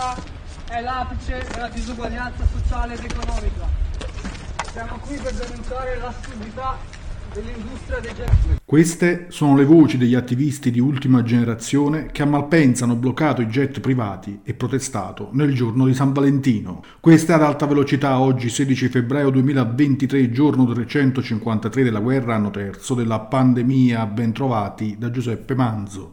questa è l'apice della disuguaglianza sociale ed economica. Siamo qui per denunciare l'assurdità dell'industria dei jet. Queste sono le voci degli attivisti di ultima generazione che a Malpensa hanno bloccato i jet privati e protestato nel giorno di San Valentino. Questa è ad alta velocità oggi 16 febbraio 2023, giorno 353 della guerra, anno terzo della pandemia, ben trovati da Giuseppe Manzo.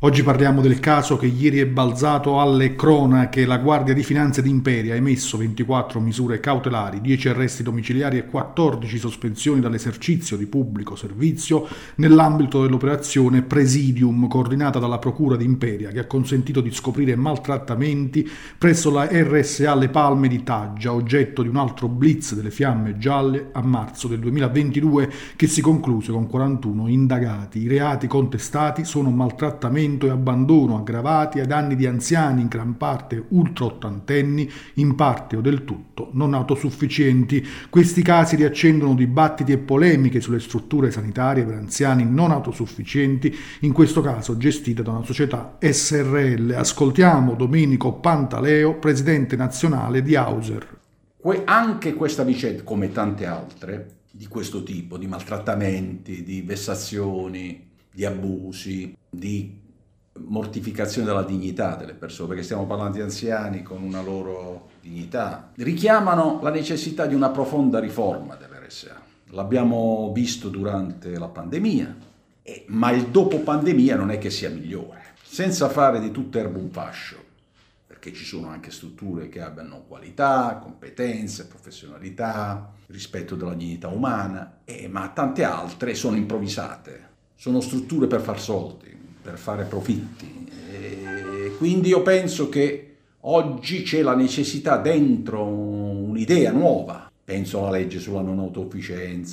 Oggi parliamo del caso che ieri è balzato alle cronache. La Guardia di Finanza ed Imperia ha emesso 24 misure cautelari, 10 arresti domiciliari e 14 sospensioni dall'esercizio di pubblico servizio nell'ambito dell'operazione Presidium coordinata dalla Procura di Imperia che ha consentito di scoprire maltrattamenti presso la RSA Le Palme di Taggia, oggetto di un altro blitz delle fiamme gialle a marzo del 2022 che si concluse con 41 indagati. I reati contestati sono maltrattamenti sfruttamento e abbandono aggravati ai danni di anziani in gran parte ultra ottantenni, in parte o del tutto non autosufficienti. Questi casi riaccendono dibattiti e polemiche sulle strutture sanitarie per anziani non autosufficienti, in questo caso gestite da una società SRL. Ascoltiamo Domenico Pantaleo, presidente nazionale di Hauser. Anche questa vicenda, come tante altre, di questo tipo, di maltrattamenti, di vessazioni, di abusi, di mortificazione della dignità delle persone, perché stiamo parlando di anziani con una loro dignità, richiamano la necessità di una profonda riforma dell'RSA. L'abbiamo visto durante la pandemia, ma il dopo pandemia non è che sia migliore. Senza fare di tutto erbo un fascio, perché ci sono anche strutture che abbiano qualità, competenze, professionalità, rispetto della dignità umana, ma tante altre sono improvvisate, sono strutture per far soldi per fare profitti. E quindi io penso che oggi c'è la necessità dentro un'idea nuova. Penso alla legge sulla non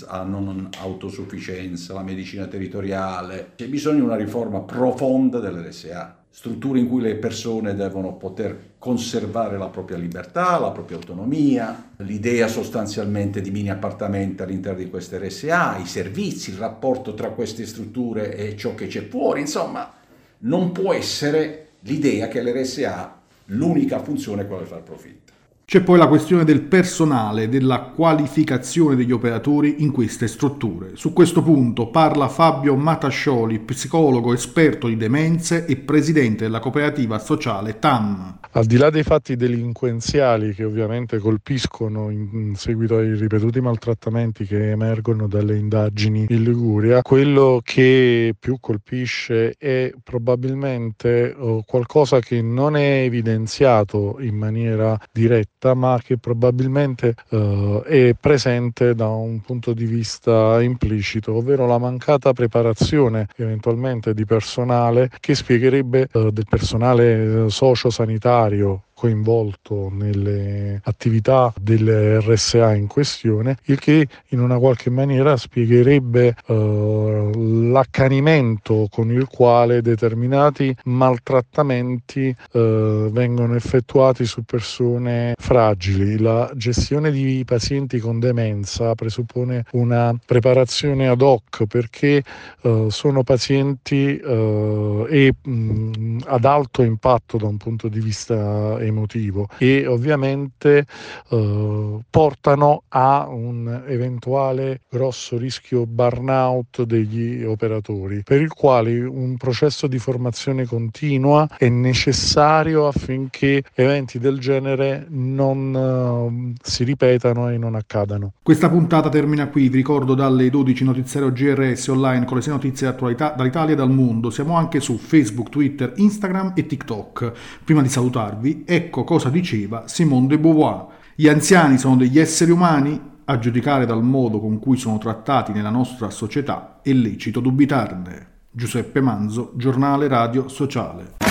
alla non autosufficienza, la medicina territoriale. C'è bisogno di una riforma profonda dell'RSA strutture in cui le persone devono poter conservare la propria libertà, la propria autonomia, l'idea sostanzialmente di mini appartamenti all'interno di queste RSA, i servizi, il rapporto tra queste strutture e ciò che c'è fuori, insomma, non può essere l'idea che l'RSA l'unica funzione è quella di far profitto. C'è poi la questione del personale, della qualificazione degli operatori in queste strutture. Su questo punto parla Fabio Matascioli, psicologo esperto di demenze e presidente della cooperativa sociale TAM. Al di là dei fatti delinquenziali che ovviamente colpiscono in seguito ai ripetuti maltrattamenti che emergono dalle indagini in Liguria, quello che più colpisce è probabilmente oh, qualcosa che non è evidenziato in maniera diretta diretta, ma che probabilmente eh, è presente da un punto di vista implicito, ovvero la mancata preparazione eventualmente di personale che spiegherebbe eh, del personale socio-sanitario coinvolto nelle attività dell'RSA in questione, il che in una qualche maniera spiegherebbe eh, l'accanimento con il quale determinati maltrattamenti eh, vengono effettuati su persone fragili. La gestione di pazienti con demenza presuppone una preparazione ad hoc perché eh, sono pazienti eh, e, mh, ad alto impatto da un punto di vista emotivo emotivo e ovviamente eh, portano a un eventuale grosso rischio burnout degli operatori per il quale un processo di formazione continua è necessario affinché eventi del genere non uh, si ripetano e non accadano. Questa puntata termina qui, vi ricordo dalle 12 notiziario GRS online con le 6 notizie di attualità dall'Italia e dal mondo. Siamo anche su Facebook, Twitter, Instagram e TikTok. Prima di salutarvi, Ecco cosa diceva Simone de Beauvoir. Gli anziani sono degli esseri umani, a giudicare dal modo con cui sono trattati nella nostra società è lecito dubitarne. Giuseppe Manzo, Giornale Radio Sociale.